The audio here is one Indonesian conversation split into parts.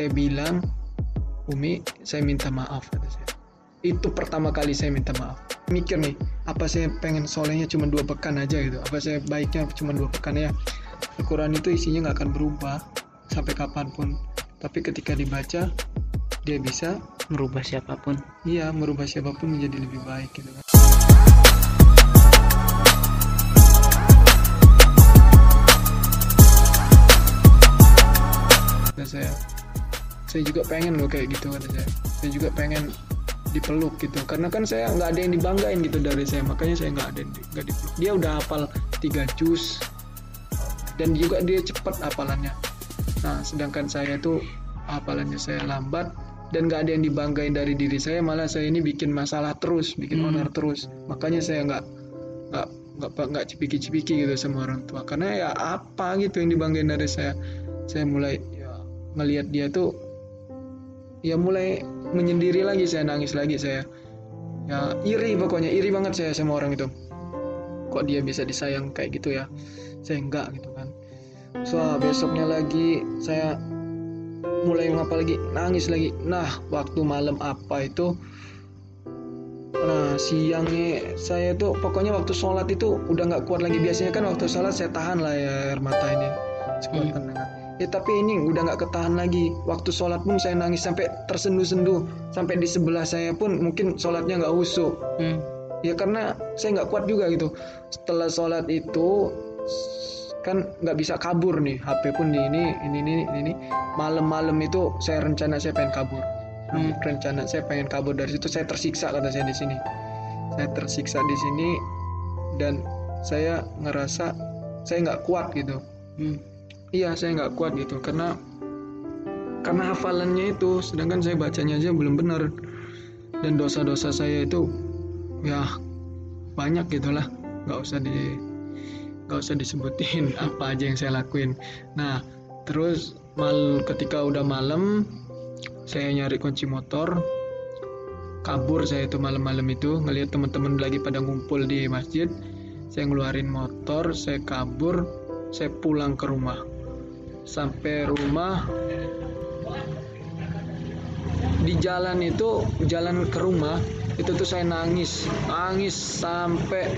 saya bilang Umi saya minta maaf kata saya. Itu pertama kali saya minta maaf. Mikir nih apa saya pengen solehnya cuma dua pekan aja gitu? Apa saya baiknya cuma dua pekan ya? Al-Quran itu isinya nggak akan berubah sampai kapan pun. Tapi ketika dibaca dia bisa merubah siapa pun. Iya merubah siapa pun menjadi lebih baik gitu kan. Saya saya juga pengen loh kayak gitu kata saya. Saya juga pengen dipeluk gitu. Karena kan saya nggak ada yang dibanggain gitu dari saya. Makanya saya nggak ada nggak dipeluk. Dia udah hafal tiga juz. Dan juga dia cepat hafalannya. Nah sedangkan saya tuh hafalannya saya lambat dan nggak ada yang dibanggain dari diri saya. Malah saya ini bikin masalah terus bikin Hmm. onar terus. Makanya saya nggak nggak nggak nggak cipiki-cipiki gitu sama orang tua. Karena ya apa gitu yang dibanggain dari saya. Saya mulai ya, ngelihat dia tuh ya mulai menyendiri lagi saya nangis lagi saya. Ya iri pokoknya iri banget saya sama orang itu. Kok dia bisa disayang kayak gitu ya? Saya enggak gitu kan. So besoknya lagi saya mulai ngapa lagi? Nangis lagi. Nah waktu malam apa itu? Nah siangnya saya tuh pokoknya waktu sholat itu udah nggak kuat lagi. Biasanya kan waktu sholat saya tahan lah ya air mata ini. Sekuat Hmm. Ya tapi ini udah nggak ketahan lagi. Waktu sholat pun saya nangis sampai tersenduh-senduh sampai di sebelah saya pun mungkin sholatnya nggak husu hmm. ya karena saya nggak kuat juga gitu. Setelah sholat itu kan nggak bisa kabur nih. HP pun di ini ini ini ini. Malam-malam itu saya rencana saya pengen kabur. Hmm. rencana saya pengen kabur dari situ. Saya tersiksa kata saya di sini. Saya tersiksa di sini dan saya ngerasa saya nggak kuat gitu. Hmm. Iya saya nggak kuat gitu karena karena hafalannya itu sedangkan saya bacanya aja belum benar. Dan dosa-dosa saya itu ya banyak gitulah. Nggak usah di nggak usah disebutin apa aja yang saya lakuin. Nah terus mal ketika udah malam saya nyari kunci motor. Kabur saya itu malam-malam itu ngelihat teman-teman lagi pada ngumpul di masjid. Saya ngeluarin motor saya kabur saya pulang ke rumah sampai rumah. Di jalan itu jalan ke rumah itu tuh saya nangis. Nangis sampai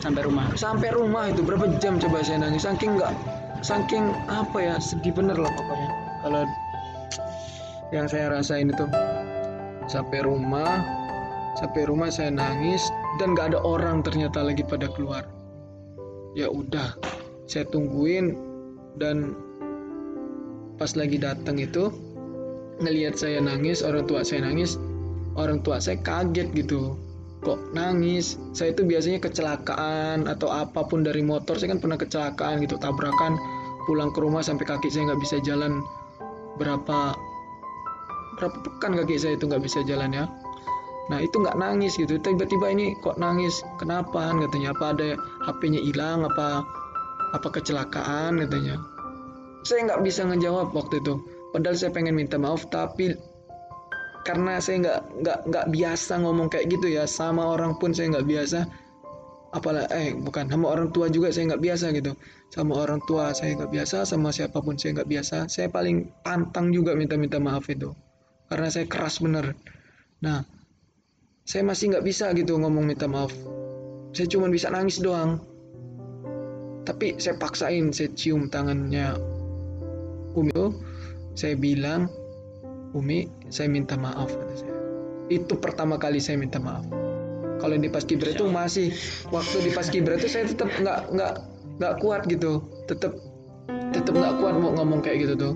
sampai rumah. sampai rumah itu berapa jam coba saya nangis? Saking nggak saking apa ya sedih bener lah pokoknya. Kalau yang saya rasain itu sampai rumah sampai rumah saya nangis dan nggak ada orang ternyata lagi pada keluar. Ya udah saya tungguin dan pas lagi datang itu ngelihat saya nangis orang tua saya nangis orang tua saya kaget gitu. Kok nangis? Saya itu biasanya kecelakaan atau apa pun dari motor saya kan pernah kecelakaan gitu tabrakan pulang ke rumah sampai kaki saya nggak bisa jalan. Berapa berapa pekan kaki saya itu nggak bisa jalan ya. Nah itu nggak nangis gitu. Tiba-tiba ini kok nangis? Kenapa katanya? Apa ada HP-nya hilang? Apa apa kecelakaan katanya saya nggak bisa ngejawab waktu itu. Padahal saya pengen minta maaf tapi karena saya nggak nggak nggak biasa ngomong kayak gitu ya sama orang pun saya nggak biasa. Apalah eh bukan sama orang tua juga saya nggak biasa gitu. Sama orang tua saya nggak biasa sama siapa pun saya nggak biasa. Saya paling pantang juga minta-minta maaf itu. Karena saya keras bener. Nah saya masih nggak bisa gitu ngomong minta maaf. Saya cuma bisa nangis doang. Tapi saya paksain saya cium tangannya Umi itu saya bilang Umi saya minta maaf itu pertama kali saya minta maaf. Kalau di paskibra itu masih waktu di paskibra itu saya tetap nggak nggak nggak kuat gitu. Tetap tetap nggak kuat mau ngomong kayak gitu tuh.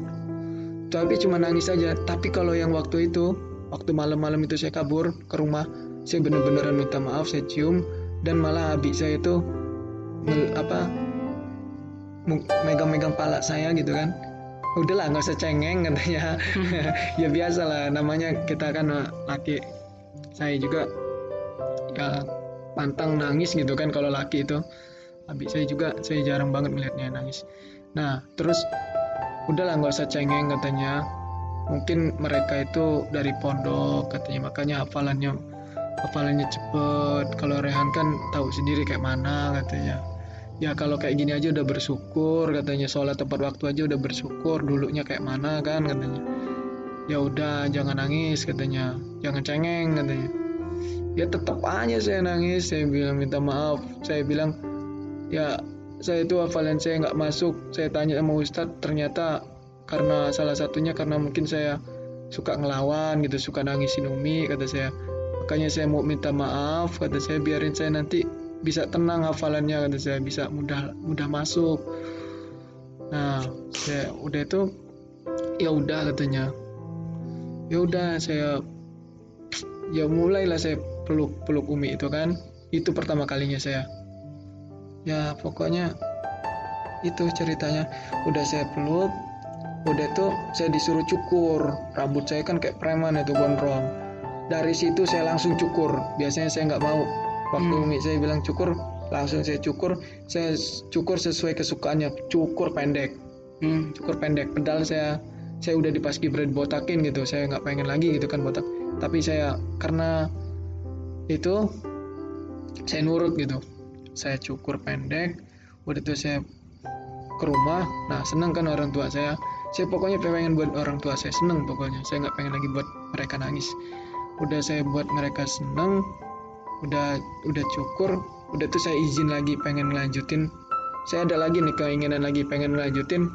Tapi cuma nangis saja tapi kalau yang waktu itu waktu malam-malam itu saya kabur ke rumah saya bener-beneran minta maaf saya cium dan malah abis saya itu apa megang-megang pala saya gitu kan udahlah nggak usah cengeng katanya. Ya biasa lah namanya kita kan laki. Saya juga ya pantang nangis gitu kan kalau laki itu. Habis saya juga saya jarang banget melihatnya nangis. Nah terus udahlah nggak usah cengeng katanya. Mungkin mereka itu dari pondok katanya makanya hafalannya hafalannya cepet. Kalau Rehan kan tahu sendiri kayak mana katanya ya kalau kayak gini aja udah bersyukur katanya sholat tepat waktu aja udah bersyukur dulunya kayak mana kan katanya. Ya udah jangan nangis katanya. Jangan cengeng katanya. Ya tetap aja saya nangis saya bilang minta maaf. Saya bilang ya saya itu hafalan saya nggak masuk. Saya tanya sama ustadz ternyata karena salah satunya karena mungkin saya suka ngelawan gitu suka nangisin umi kata saya. Makanya saya mau minta maaf kata saya biarin saya nanti bisa tenang hafalannya kata saya. Bisa mudah mudah masuk. Nah saya udah itu ya udah katanya. Ya udah saya ya mulailah saya peluk peluk umi itu kan. Itu pertama kalinya saya. Ya pokoknya itu ceritanya. Udah saya peluk udah tuh saya disuruh cukur. Rambut saya kan kayak preman itu gondrong. Dari situ saya langsung cukur. Biasanya saya nggak mau waktu Hmm. umi saya bilang cukur langsung saya cukur. Saya cukur sesuai kesukaannya. Cukur pendek. Hmm. cukur pendek. Pedal saya saya udah dipaski bread botakin gitu. Saya nggak pengen lagi gitu kan botak. Tapi saya karena itu saya nurut gitu. Saya cukur pendek. Udah itu saya ke rumah. Nah seneng kan orang tua saya. Saya pokoknya pengen buat orang tua saya seneng pokoknya. Saya nggak pengen lagi buat mereka nangis. Udah saya buat mereka seneng udah udah cukur. Udah tuh saya izin lagi pengen ngelanjutin. Saya ada lagi nih keinginan lagi pengen ngelanjutin.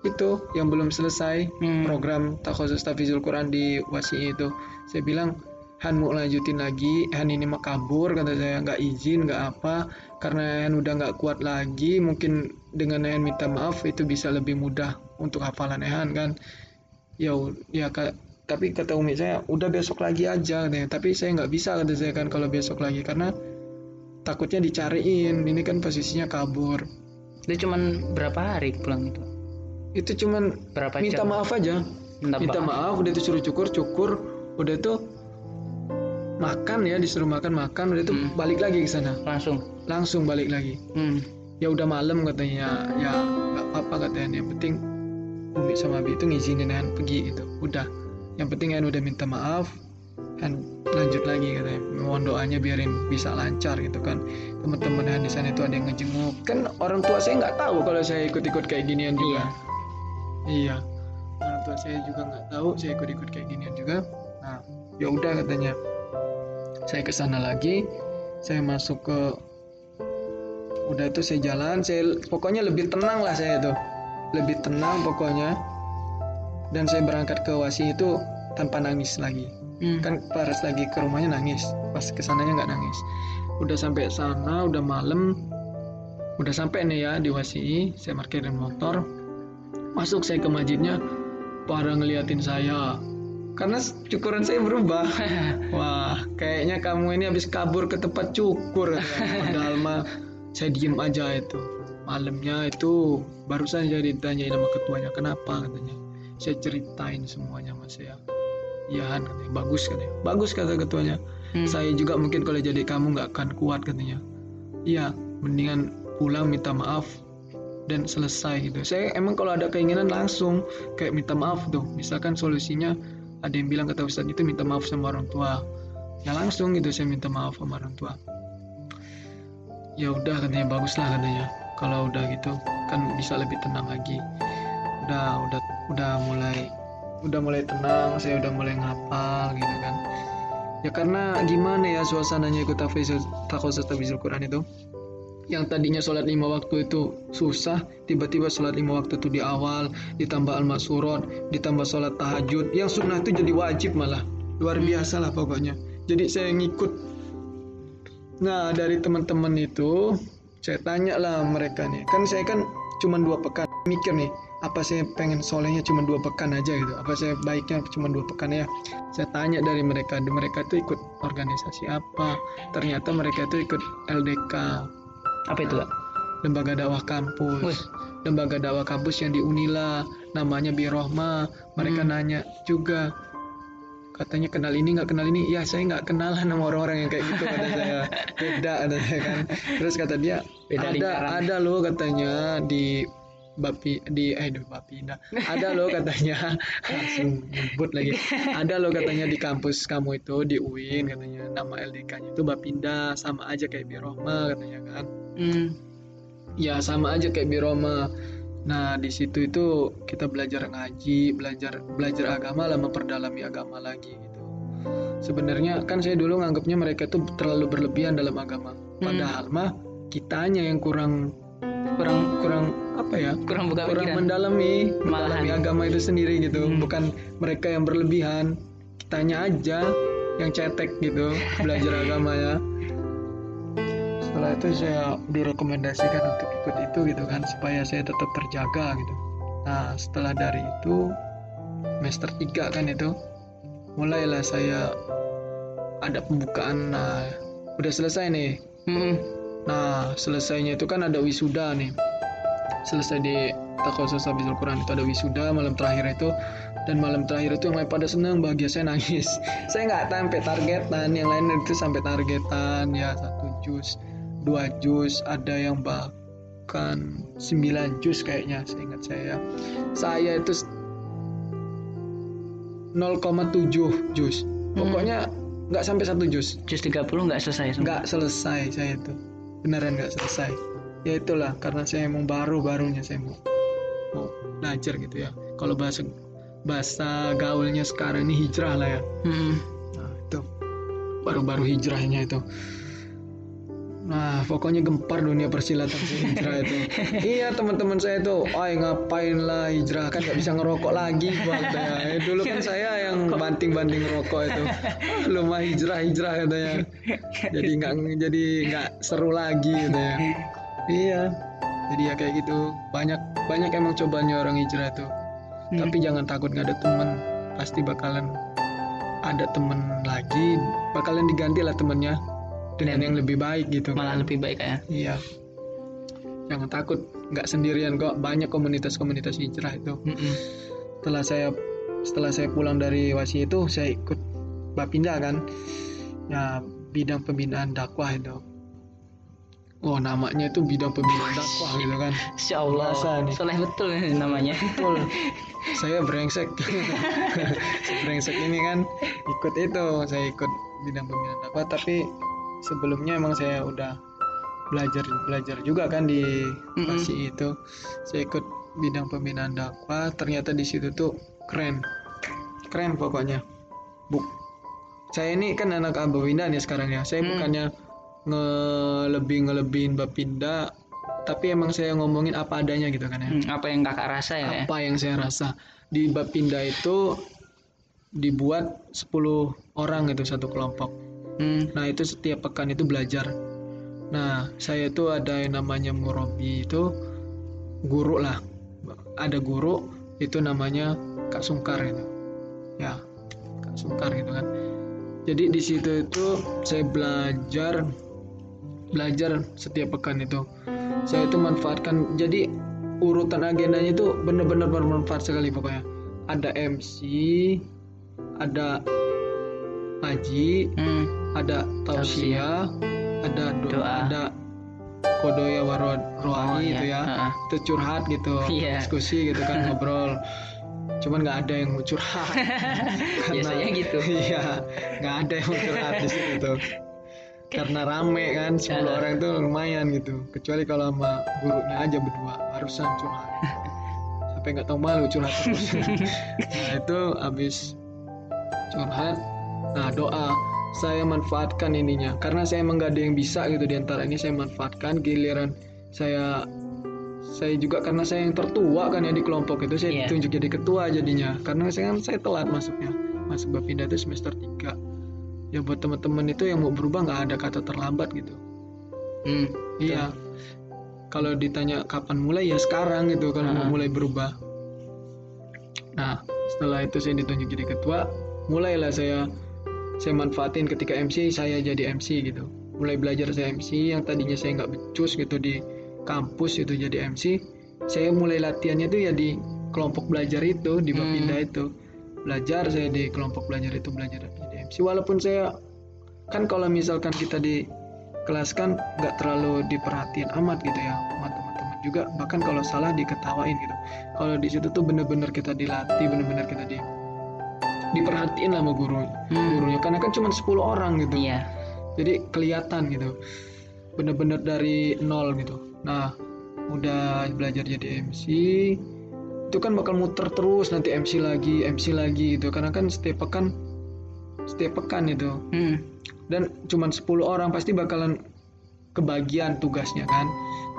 Itu yang belum selesai Hmm. program takhusus tafizul Quran di wasi itu. Saya bilang Han mau lanjutin lagi Han ini mah kabur kata saya. Nggak izin nggak apa. Karena Han udah nggak kuat lagi mungkin dengan Han minta maaf itu bisa lebih mudah untuk hafalan Han kan. Ya ya tapi kata umi saya udah besok lagi aja katanya. Tapi saya nggak bisa kata saya kan kalau besok lagi. Karena takutnya dicariin. Ini kan posisinya kabur. Itu cuman berapa hari pulang itu? itu cuman Berapa minta jam? maaf aja. Minta, minta maaf. udah itu suruh cukur cukur. Udah itu makan ya disuruh makan makan. Udah itu Hmm. balik lagi ke sana. Langsung. langsung balik lagi. Hmm. ya udah malam katanya. Ya nggak apa-apa katanya. Yang penting Umi sama Abi itu ngizinin Han pergi gitu. Udah yang penting Han udah minta maaf Han lanjut lagi katanya. Mohon doanya biarin bisa lancar gitu kan. Teman-teman Han di sana itu ada yang ngejenguk. Kan orang tua saya nggak tahu kalau saya ikut-ikut kayak ginian juga. Iya. Orang tua saya juga nggak tahu saya ikut-ikut kayak ginian juga. Nah ya udah katanya. Saya ke sana lagi. Saya masuk ke udah itu saya jalan. Saya pokoknya lebih tenang lah saya itu lebih tenang pokoknya dan saya berangkat ke wasi itu tanpa nangis lagi. Hmm. kan pas lagi ke rumahnya nangis. Pas ke sananya nggak nangis. Udah sampai sana udah malam. Udah sampai nih ya di wasi saya parkirin motor. Masuk saya ke masjidnya pada ngeliatin saya. Karena cukuran saya berubah. Wah kayaknya kamu ini habis kabur ke tempat cukur padahal mah saya diem aja itu. Malamnya itu barusan saya ditanyain sama ketuanya kenapa? katanya saya ceritain semuanya mas saya iya Han katanya. Bagus katanya. Bagus kata ketuanya. Hmm. saya juga mungkin kalau jadi kamu nggak akan kuat katanya. Iya mendingan pulang minta maaf dan selesai gitu. Saya emang kalau ada keinginan langsung kayak minta maaf tuh. Misalkan solusinya ada yang bilang kata Ustadz itu minta maaf sama orang tua. Ya langsung gitu saya minta maaf sama orang tua. Ya udah katanya. Bagus lah katanya. Kalau udah gitu kan bisa lebih tenang lagi. Udah udah udah mulai udah mulai tenang saya udah mulai ngapal gitu kan. Ya karena gimana ya suasananya ikut tafiz takhusus tafizul Quran itu? Yang tadinya sholat lima waktu itu susah tiba-tiba sholat lima waktu itu di awal ditambah al-masurot ditambah sholat tahajud yang sunnah itu jadi wajib malah. Luar biasa lah pokoknya. Jadi saya ngikut. Nah dari teman-teman itu saya tanya lah mereka nih. Kan saya kan cuma dua pekan mikir nih apa saya pengen solehnya cuma dua pekan aja gitu? Apa saya baiknya cuma dua pekan ya? Saya tanya dari mereka mereka tuh ikut organisasi apa? Ternyata mereka tuh ikut LDK Apa itu, lembaga dakwah kampus. Wih. lembaga dakwah kampus yang di Unila namanya Birohma mereka Hmm. nanya juga katanya kenal ini nggak kenal ini. Ya saya nggak kenalan sama orang-orang yang kayak gitu kata saya. Beda saya kan. Terus kata dia Beda ada lingkaran. ada loh katanya di Bapi di eh di Bapinda ada loh katanya. Langsung nyebut lagi. Ada loh katanya di kampus kamu itu di UIN katanya. Nama LDK-nya itu Bapinda sama aja kayak Birohma katanya kan. Hmm. ya sama aja kayak Biroma Nah, di situ itu kita belajar ngaji, belajar belajar agama lah, memperdalami agama lagi gitu. Sebenarnya kan saya dulu nganggapnya mereka itu terlalu berlebihan dalam agama. Padahal mah kitanya yang kurang kurang kurang apa ya? kurang buka kurang pikiran mendalami mendalami Malahan. agama itu sendiri gitu. Hmm. Bukan mereka yang berlebihan. Kitanya aja yang cetek gitu belajar agama ya. Setelah itu saya direkomendasikan untuk ikut itu gitu kan supaya saya tetap terjaga gitu. Nah setelah dari itu semester 3 kan itu mulailah saya ada pembukaan. Nah udah selesai nih. Mm-mm. Nah selesainya itu kan ada wisuda nih. Selesai di Takhosus Habibul Quran itu ada wisuda malam terakhir itu dan malam terakhir itu yang lain pada senang bahagia saya nangis. Saya nggak sampai targetan yang lain itu sampai targetan ya satu jus dua jus ada yang bahkan 9 jus kayaknya saya ingat saya saya itu s- 0,7 jus. Pokoknya nggak sampai satu jus. Jus 30 nggak selesai nggak selesai saya itu. Beneran nggak selesai ya itulah karena saya emang baru barunya saya mau mau belajar gitu ya. Kalau bahasa bahasa gaulnya sekarang ini hijrah lah ya. Mm-mm. nah itu baru-baru hijrahnya itu. Nah pokoknya gempar dunia persilatan saya hijrah itu. Iya teman-teman saya itu ay ngapain lah hijrah? Kan nggak bisa ngerokok lagi buat saya. Eh, dulu kan saya yang banting-banting rokok itu. Ah, lu mah hijrah hijrah katanya. Jadi nggak jadi nggak seru lagi gitu ya iya jadi ya kayak gitu. Banyak banyak emang cobanya orang hijrah itu Hmm. tapi jangan takut nggak ada temen. Pasti bakalan ada temen lagi. Bakalan diganti lah temennya dengan Dan- yang lebih baik gitu malah lebih baik ya. Iya. Jangan takut. Nggak sendirian kok. Banyak komunitas-komunitas hijrah itu. Mm-mm. setelah saya setelah saya pulang dari wasi itu saya ikut Bapinda kan. Ya bidang pembinaan dakwah itu oh namanya itu bidang pembinaan dakwah gitu kan. Insya Allah nih. soleh betul namanya. Betul. Saya brengsek. Brengsek ini kan. Ikut itu saya ikut bidang pembinaan dakwah. Tapi sebelumnya emang saya udah belajar belajar juga kan di Mm-mm. Pasi itu. Saya ikut bidang pembinaan dakwah. Ternyata di situ tuh keren. Keren pokoknya. Buk saya ini kan anak Abawinda nih sekarang ya. Saya Hmm. bukannya ngelebih ngelebihin Bapinda tapi emang saya ngomongin apa adanya gitu kan ya Hmm, apa yang kakak rasa ya, ya? apa yang saya rasa di Bapinda itu dibuat 10 orang itu satu kelompok. Hmm, Nah, itu setiap pekan itu belajar. Nah, saya itu ada yang namanya murabi itu guru lah. Ada guru itu namanya Kak Sungkar itu. Ya, Kak Sungkar gitu kan. Jadi di situ itu saya belajar belajar setiap pekan itu. Saya itu manfaatkan jadi urutan agendanya itu benar-benar bermanfaat sekali pokoknya. Ada MC, ada ngaji, hmm, ada tausiah, ada doa, Doa. ada kodoya warod Oh, iya. itu ya. Ha-ha. Itu curhat gitu, Iya. diskusi gitu kan ngobrol. Cuman nggak ada yang curhat. Biasanya gitu. Iya, nggak ada yang curhat di situ tuh. Karena rame kan, 10 Ah. orang itu lumayan gitu. Kecuali kalau sama gurunya aja berdua, barusan curhat. Sampai nggak tahu malu curhat terus. nah itu habis curhat, nah doa saya manfaatkan ininya. Karena saya emang nggak ada yang bisa gitu di antara ini saya manfaatkan giliran saya saya juga karena saya yang tertua kan ya di kelompok itu saya Iya. ditunjuk jadi ketua jadinya karena saya kan saya telat masuknya masuk Bapinda itu semester 3 ya buat teman-teman itu yang mau berubah nggak ada kata terlambat gitu. Hmm, iya. kalau ditanya kapan mulai ya sekarang gitu kalau mau Ah. mulai berubah. Nah setelah itu saya ditunjuk jadi ketua mulailah saya saya manfaatin ketika MC saya jadi MC gitu. Mulai belajar saya MC yang tadinya saya nggak becus gitu di kampus itu jadi MC saya mulai latihannya tuh ya di kelompok belajar itu di Bapinda Hmm. itu. Belajar saya di kelompok belajar itu belajar MC walaupun saya kan kalau misalkan kita di kelas kan nggak terlalu diperhatiin amat gitu ya sama teman-teman juga bahkan kalau salah diketawain gitu. Kalau di situ tuh bener-bener kita dilatih bener-bener kita di diperhatiin lah sama guru Hmm. gurunya. Karena kan cuma 10 orang gitu. Iya. Jadi kelihatan gitu bener-bener dari nol gitu. Nah udah belajar jadi MC itu kan bakal muter terus nanti MC lagi MC lagi gitu. Karena kan setiap pekan setiap pekan itu. Hmm. dan cuman 10 orang pasti bakalan kebagian tugasnya kan.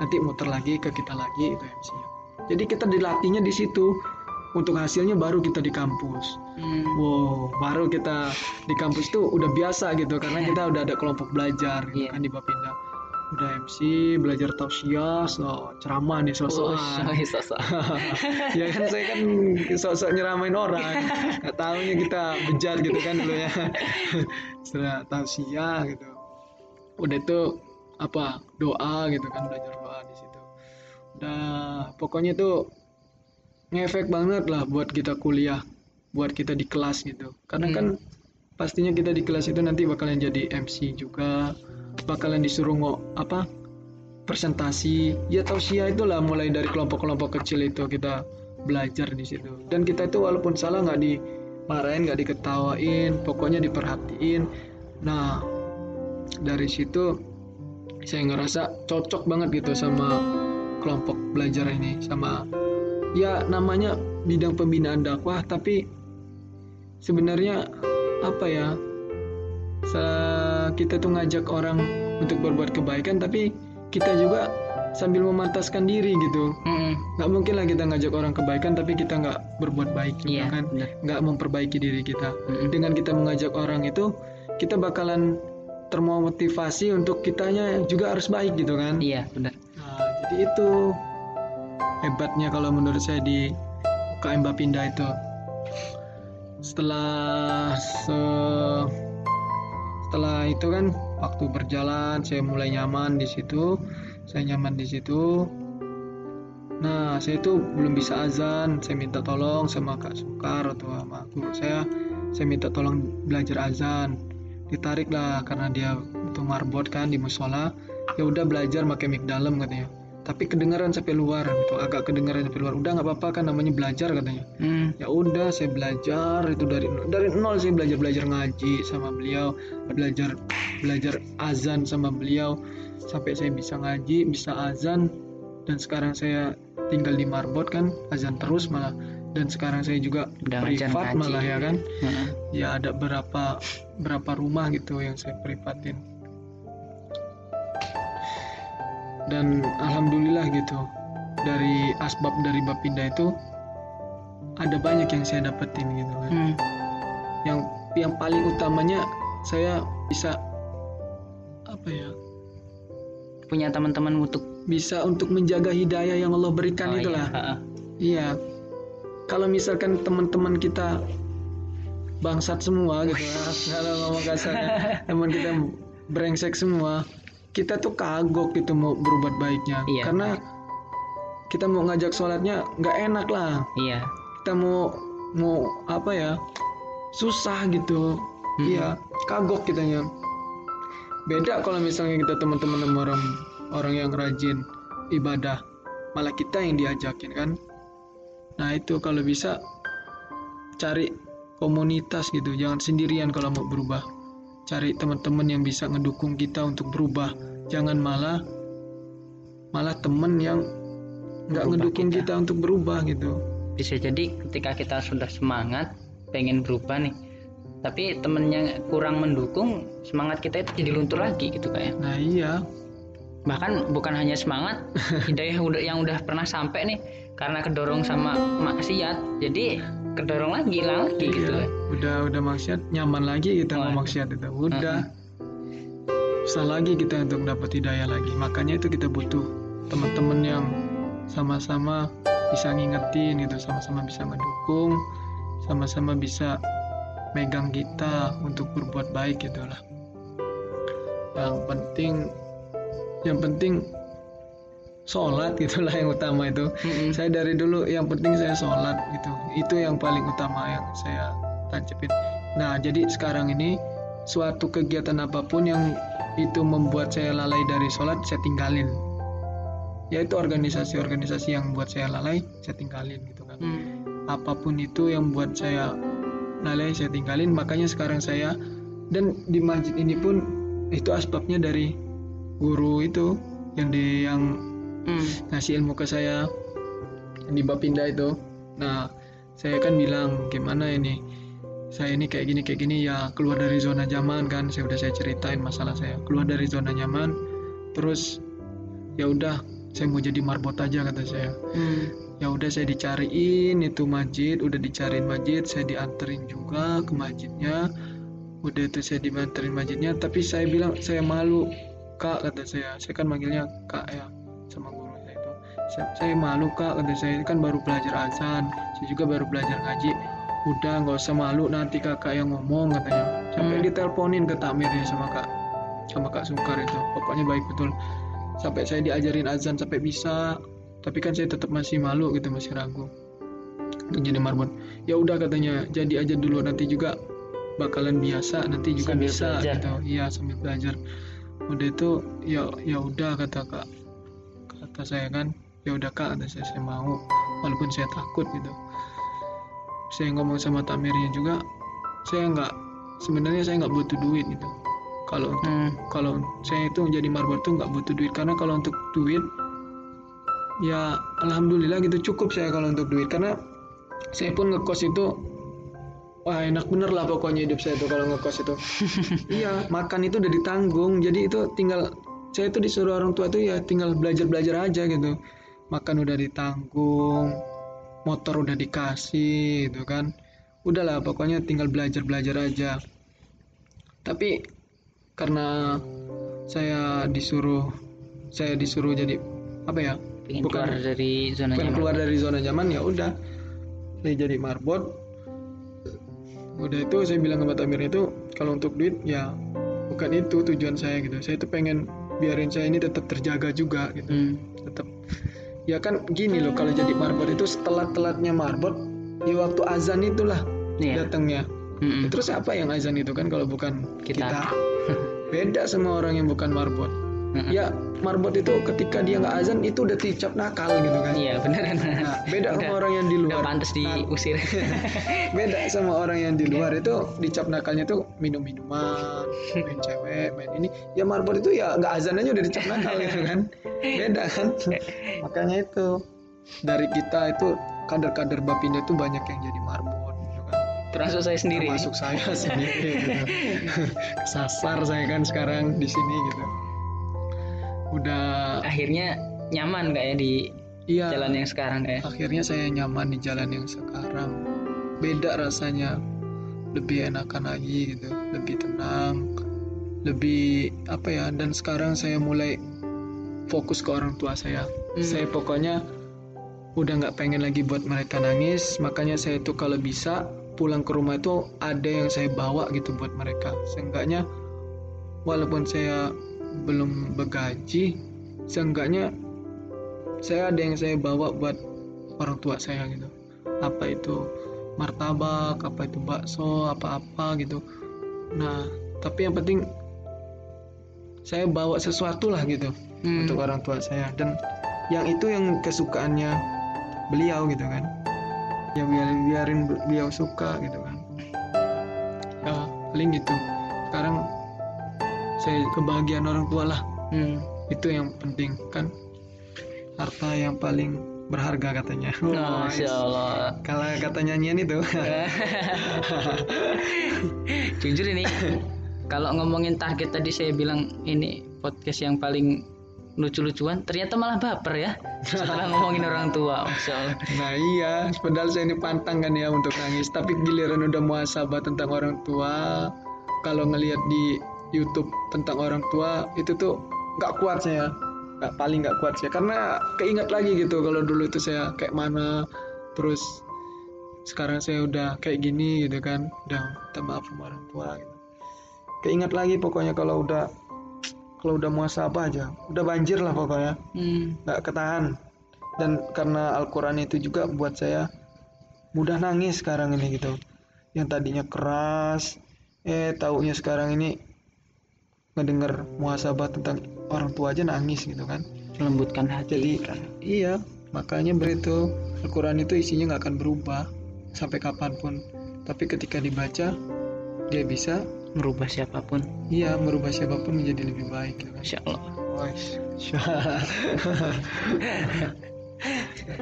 Nanti muter lagi ke kita lagi itu MC jadi kita dilatihnya di situ. Untuk hasilnya baru kita di kampus. Hmm. wow baru kita di kampus tuh udah biasa gitu. Karena kita udah ada kelompok belajar gitu Iya. kan di Bapinda udah MC belajar tausiah so ceramah nih Oh, sosokan sorry, sosok. ya kan saya kan sok-sok nyeramain orang. Nggak tahunya kita bejat gitu kan dulu ya. Setelah tausiah gitu. Udah itu apa doa gitu kan belajar doa di situ. Udah pokoknya tuh ngefek banget lah buat kita kuliah buat kita di kelas gitu. Karena Hmm. kan pastinya kita di kelas itu nanti bakalan jadi MC juga bakalan disuruh ngo apa presentasi. Ya tausiah itulah mulai dari kelompok-kelompok kecil itu kita belajar di situ. Dan kita itu walaupun salah nggak dimarahin nggak diketawain pokoknya diperhatiin. Nah dari situ saya ngerasa cocok banget gitu sama kelompok belajar ini sama ya namanya bidang pembinaan dakwah. Tapi sebenarnya apa ya kita tuh ngajak orang untuk berbuat kebaikan tapi kita juga sambil memantaskan diri gitu Hmm. nggak mungkin lah kita ngajak orang kebaikan tapi kita nggak berbuat baik juga Iya, kan benar. nggak memperbaiki diri kita Mm-mm. dengan kita mengajak orang itu kita bakalan termotivasi untuk kitanya juga harus baik gitu kan Iya, benar. Nah, jadi itu hebatnya kalau menurut saya di UKM Bapinda itu. Setelah se- setelah itu kan waktu berjalan saya mulai nyaman di situ, saya nyaman di situ. Nah, saya itu belum bisa azan, saya minta tolong sama Kak Sukar atau sama guru saya, saya minta tolong belajar azan. Ditarik lah karena dia itu marbot kan di musola. Ya udah belajar pakai mic dalam katanya tapi kedengaran sampai luar gitu. Agak kedengaran sampai luar. Udah nggak apa-apa kan namanya belajar katanya. Hmm. ya udah saya belajar itu dari dari nol saya belajar belajar ngaji sama beliau belajar belajar azan sama beliau sampai saya bisa ngaji bisa azan. Dan sekarang saya tinggal di marbot kan azan terus malah. Dan sekarang saya juga Udah privat ngaji. malah ya kan? Heeh. ya ada berapa berapa rumah gitu yang saya privatin dan alhamdulillah gitu dari asbab dari Bapinda itu ada banyak yang saya dapetin gitu kan. Hmm. yang yang paling utamanya saya bisa apa ya? Punya teman-teman untuk bisa untuk menjaga hidayah yang Allah berikan Oh, itulah iya. Iya. Kalau misalkan teman-teman kita bangsat semua gitu kalau ngomong kasarnya, teman kita brengsek semua, kita tuh kagok gitu mau berbuat baiknya. Iya. Karena kita mau ngajak sholatnya nggak enak lah. Iya. Kita mau mau apa ya? Susah gitu. Mm-mm. Iya, kagok kitanya. Beda kalau misalnya kita teman-teman orang orang yang rajin ibadah, malah kita yang diajakin kan. Nah, itu kalau bisa cari komunitas gitu, jangan sendirian kalau mau berubah. Cari teman-teman yang bisa ngedukung kita untuk berubah. Jangan malah malah temen yang nggak ngedukung kita. kita untuk berubah gitu. Bisa jadi ketika kita sudah semangat pengen berubah nih, tapi temennya kurang mendukung, semangat kita itu jadi luntur lagi gitu kayak. Nah, iya. Bahkan bukan hanya semangat, hidayah yang udah pernah sampai nih karena kedorong sama maksiat, jadi kedorong lagi lagi gitu. Iya, kan. udah udah maksiat nyaman lagi kita mau Waduh. maksiat itu. Udah. Susah lagi kita untuk dapat hidayah lagi. Makanya itu kita butuh teman-teman yang sama-sama bisa ngingetin gitu sama-sama bisa mendukung sama-sama bisa megang kita untuk berbuat baik gitulah. Yang penting yang penting sholat gitulah yang utama itu. Mm-mm. saya dari dulu yang penting saya sholat gitu. Itu yang paling utama yang saya tancepin nah jadi sekarang ini suatu kegiatan apa pun yang itu membuat saya lalai dari sholat saya tinggalin. Yaitu organisasi-organisasi yang buat saya lalai saya tinggalin gitu kan. Hmm. apa pun itu yang buat saya lalai saya tinggalin. Makanya sekarang saya dan di masjid ini pun itu asbabnya dari guru itu yang di yang Hmm. ngasih ilmu ke saya. Di Bapinda itu. Nah saya kan bilang gimana ini? Saya ini kayak gini kayak gini. Ya keluar dari zona nyaman kan. Saya udah saya ceritain masalah saya. Keluar dari zona nyaman terus ya udah saya mau jadi marbot aja kata saya. Hmm. ya udah saya dicariin itu masjid udah dicariin masjid saya dianterin juga ke masjidnya. Udah itu saya dianterin masjidnya tapi saya bilang saya malu kak kata saya. Saya kan manggilnya kak ya sama guru saya itu. Saya, saya malu kak. Kata saya kan baru belajar azan. Saya juga baru belajar ngaji. Udah nggak usah malu. Nanti kakak yang ngomong katanya. Sampai Hmm. diteleponin ke takmirnya sama kak sama kak Sungkar itu. Pokoknya baik betul. Sampai saya diajarin azan sampai bisa. Tapi kan saya tetap masih malu gitu masih ragu. Untuk jadi marbot. Ya udah katanya jadi aja dulu. Nanti juga bakalan biasa. Nanti juga Sambil bisa belajar. gitu. Iya sambil belajar. Udah itu ya ya udah kata kak kata saya kan ya udah kak kata saya saya mau walaupun saya takut gitu. Saya ngomong sama tamirnya juga saya nggak sebenarnya saya nggak butuh duit gitu. Kalau untuk Hmm. kalau saya itu menjadi marbot tuh nggak butuh duit karena kalau untuk duit ya alhamdulillah gitu cukup saya kalau untuk duit. Karena saya pun ngekos itu wah enak bener lah pokoknya hidup saya tuh kalau ngekos itu. Iya makan itu udah ditanggung jadi itu tinggal saya itu disuruh orang tua tuh ya tinggal belajar belajar aja gitu. Makan udah ditanggung motor udah dikasih gitu kan. Udahlah pokoknya tinggal belajar belajar aja. Tapi karena saya disuruh saya disuruh jadi apa ya Pengen Bukan. keluar dari zona nyaman. keluar dari zona nyaman ya udah. Saya jadi marbot. Udah itu saya bilang sama Tamir itu kalau untuk duit ya bukan itu tujuan saya gitu. Saya itu pengen biarin saya ini tetap terjaga juga gitu Hmm. tetap ya kan gini loh kalau jadi marbot itu setelah telatnya marbot di waktu azan itulah Iya. datangnya Mm-mm. terus apa yang azan itu kan kalau bukan Kita. kita, beda sama orang yang bukan marbot Ya marbot itu ketika dia nggak azan itu udah dicap nakal gitu kan. Iya beneran. nah beda sama Udah- orang yang di Udah luar. pantas diusir. beda sama orang yang di luar itu dicap nakalnya tuh minum minuman main cewek main ini. Ya marbot itu ya nggak azan aja udah dicap nakal gitu kan. Beda kan. Makanya itu dari kita itu kader-kader Bapinda itu banyak yang jadi marbot gitu kan. Termasuk saya sendiri. termasuk saya sendiri gitu. kesasar saya kan sekarang di sini gitu udah Akhirnya nyaman nggak ya di iya. jalan yang sekarang ya? akhirnya saya nyaman di jalan yang sekarang. Beda rasanya. Lebih enakan lagi gitu. Lebih tenang. Lebih apa ya dan sekarang saya mulai fokus ke orang tua saya. Hmm. saya pokoknya udah nggak pengen lagi buat mereka nangis. Makanya saya tuh kalau bisa pulang ke rumah itu ada yang saya bawa gitu buat mereka. Seenggaknya walaupun saya belum begaji seenggaknya saya ada yang saya bawa buat orang tua saya gitu. Apa itu martabak apa itu bakso apa-apa gitu. Nah tapi yang penting saya bawa sesuatu lah gitu Hmm. untuk orang tua saya. Dan yang itu yang kesukaannya beliau gitu kan. Ya biarin biarin beliau suka gitu kan. Ya paling gitu. Sekarang saya kebahagiaan orang tua lah. Hmm. itu yang penting kan? Harta yang paling berharga katanya. Masya Allah. kalau kata nyanyian itu. Jujur ini kalau ngomongin target tadi saya bilang ini podcast yang paling lucu-lucuan ternyata malah baper ya setelah ngomongin orang tua Masya Allah. Nah iya padahal saya ini pantang kan ya untuk nangis tapi giliran udah muasabah tentang orang tua kalau ngelihat di YouTube tentang orang tua itu tuh nggak kuat saya. Nggak paling nggak kuat saya. Karena keinget lagi gitu kalau dulu itu saya kayak mana terus sekarang saya udah kayak gini gitu kan udah minta maaf sama orang tua gitu. Keinget lagi pokoknya kalau udah kalau udah muasabah aja. Udah banjir lah pokoknya. Hmm. nggak ketahan. Dan karena Al-Quran itu juga buat saya mudah nangis sekarang ini gitu. Yang tadinya keras eh taunya sekarang ini ngedenger muhasabah tentang orang tua aja nangis gitu kan. Melembutkan hati jadi iya makanya begitu Al-Quran itu isinya nggak akan berubah sampai kapan pun. Tapi ketika dibaca dia bisa merubah siapa pun. iya merubah siapa pun menjadi lebih baik gitu kan. Masya Allah.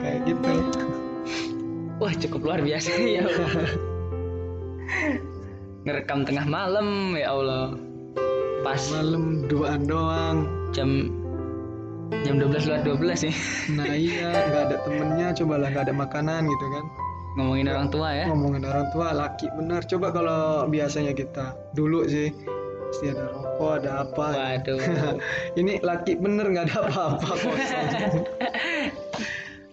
Kayak gitu. Wah cukup luar biasa ya Allah. Ngerekam tengah malam ya Allah. Pas malam duaan doang. jam jam 12 lewat 12 sih nah iya nggak ada temennya cobalah nggak ada makanan gitu kan. Ngomongin orang tua ya. ngomongin orang tua laki benar. Coba kalau biasanya kita dulu sih pasti ada rokok ada apa. Waduh. ini laki bener nggak ada apa-apa kosong.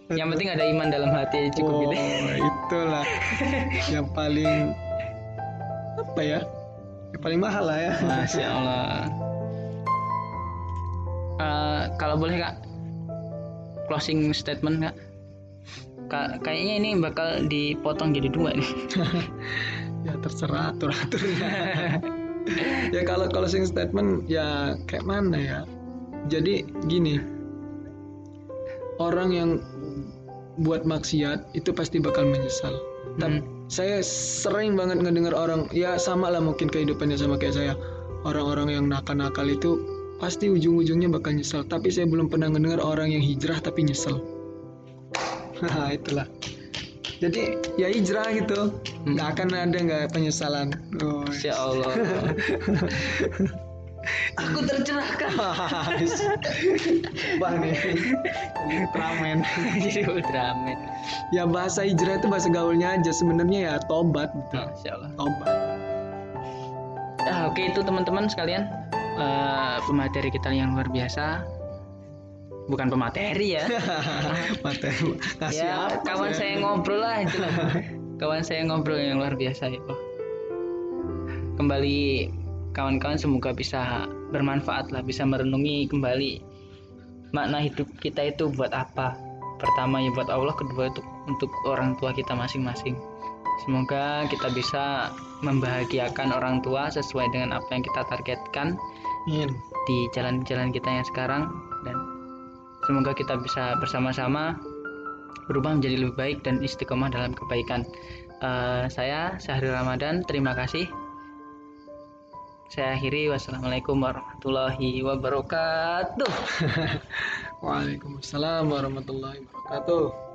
Yang penting ada iman dalam hati cukup oh, gitu. itulah. Yang paling apa ya paling mahal lah ya. Masya Allah. Eh, kalau boleh kak, closing statement kak. Ka- kayaknya ini bakal dipotong jadi dua nih. ya terserah atur. Aturnya ya kalau closing statement ya kayak mana ya? Jadi gini. Orang yang buat maksiat itu pasti bakal menyesal. Tapi saya sering banget ngedengar orang ya sama lah mungkin kehidupannya sama kayak saya. Orang-orang yang nakal-nakal itu pasti ujung-ujungnya bakal nyesel. Tapi saya belum pernah ngedengar orang yang hijrah tapi nyesel. Nah itulah. Jadi ya hijrah gitu. Nggak akan ada nggak penyesalan. Oh, Masya Allah. Aku tercerahkan. Wah nih Ultraman jadi Ultraman. ya bahasa hijrah itu bahasa gaulnya aja sebenarnya ya tobat gitu Masya Allah. tobat Ah, Oke itu teman-teman sekalian eh, pemateri kita yang luar biasa. Bukan pemateri ya. materi kasih ya apa kawan saya ngobrol lah itu kawan saya ngobrol yang luar biasa itu kembali kawan-kawan semoga bisa bermanfaat lah bisa merenungi kembali makna hidup kita itu buat apa pertama ya buat Allah kedua itu untuk orang tua kita masing-masing semoga kita bisa membahagiakan orang tua sesuai dengan apa yang kita targetkan Amin. di jalan-jalan kita yang sekarang dan semoga kita bisa bersama-sama berubah menjadi lebih baik dan istiqomah dalam kebaikan. Eh, saya Syahril Ramadan, terima kasih. Saya akhiri wassalamualaikum warahmatullahi wabarakatuh. Waalaikumsalam warahmatullahi wabarakatuh